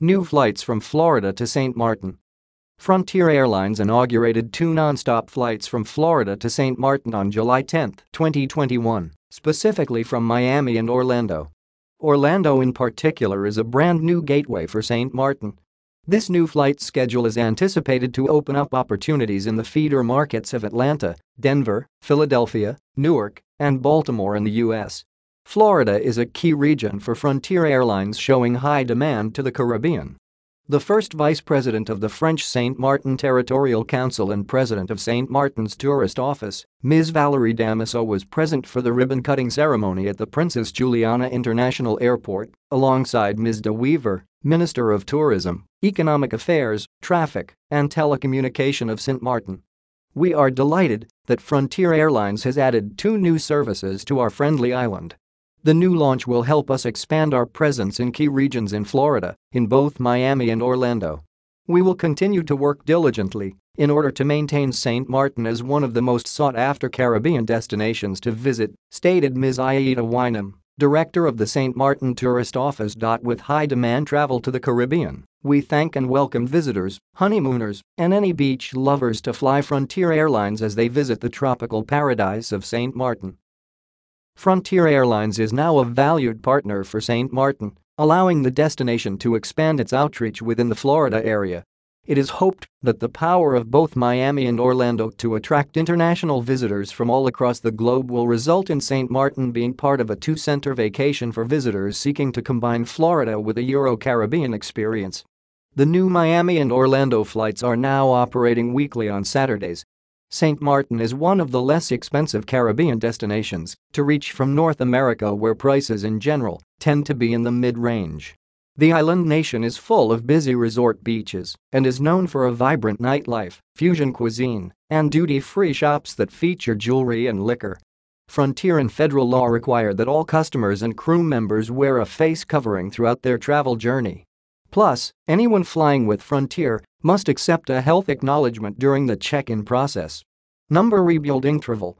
New flights from Florida to St. Martin. Frontier Airlines inaugurated two non-stop flights from Florida to St. Martin on July 10, 2021, specifically from Miami and Orlando. Orlando in particular is a brand new gateway for St. Martin. This new flight schedule is anticipated to open up opportunities in the feeder markets of Atlanta, Denver, Philadelphia, Newark, and Baltimore in the U.S. Florida is a key region for Frontier Airlines showing high demand to the Caribbean. The first vice president of the French St. Martin Territorial Council and president of St. Martin's Tourist Office, Ms. Valerie Damaseau was present for the ribbon-cutting ceremony at the Princess Juliana International Airport, alongside Ms. De Weever, Minister of Tourism, Economic Affairs, Traffic, and Telecommunication of St. Martin. We are delighted that Frontier Airlines has added two new services to our friendly island. The new launch will help us expand our presence in key regions in Florida, in both Miami and Orlando. We will continue to work diligently in order to maintain St. Martin as one of the most sought-after Caribbean destinations to visit, stated Ms. Aida Weinum, director of the St. Martin Tourist Office. With high demand travel to the Caribbean, we thank and welcome visitors, honeymooners, and any beach lovers to fly Frontier Airlines as they visit the tropical paradise of St. Martin. Frontier Airlines is now a valued partner for St. Martin, allowing the destination to expand its outreach within the Florida area. It is hoped that the power of both Miami and Orlando to attract international visitors from all across the globe will result in St. Martin being part of a two-center vacation for visitors seeking to combine Florida with a Euro-Caribbean experience. The new Miami and Orlando flights are now operating weekly on Saturdays, St. Martin is one of the less expensive Caribbean destinations to reach from North America where prices in general tend to be in the mid-range. The island nation is full of busy resort beaches and is known for a vibrant nightlife, fusion cuisine, and duty-free shops that feature jewelry and liquor. Frontier and federal law require that all customers and crew members wear a face covering throughout their travel journey. Plus, anyone flying with Frontier must accept a health acknowledgement during the check-in process. Number rebuild interval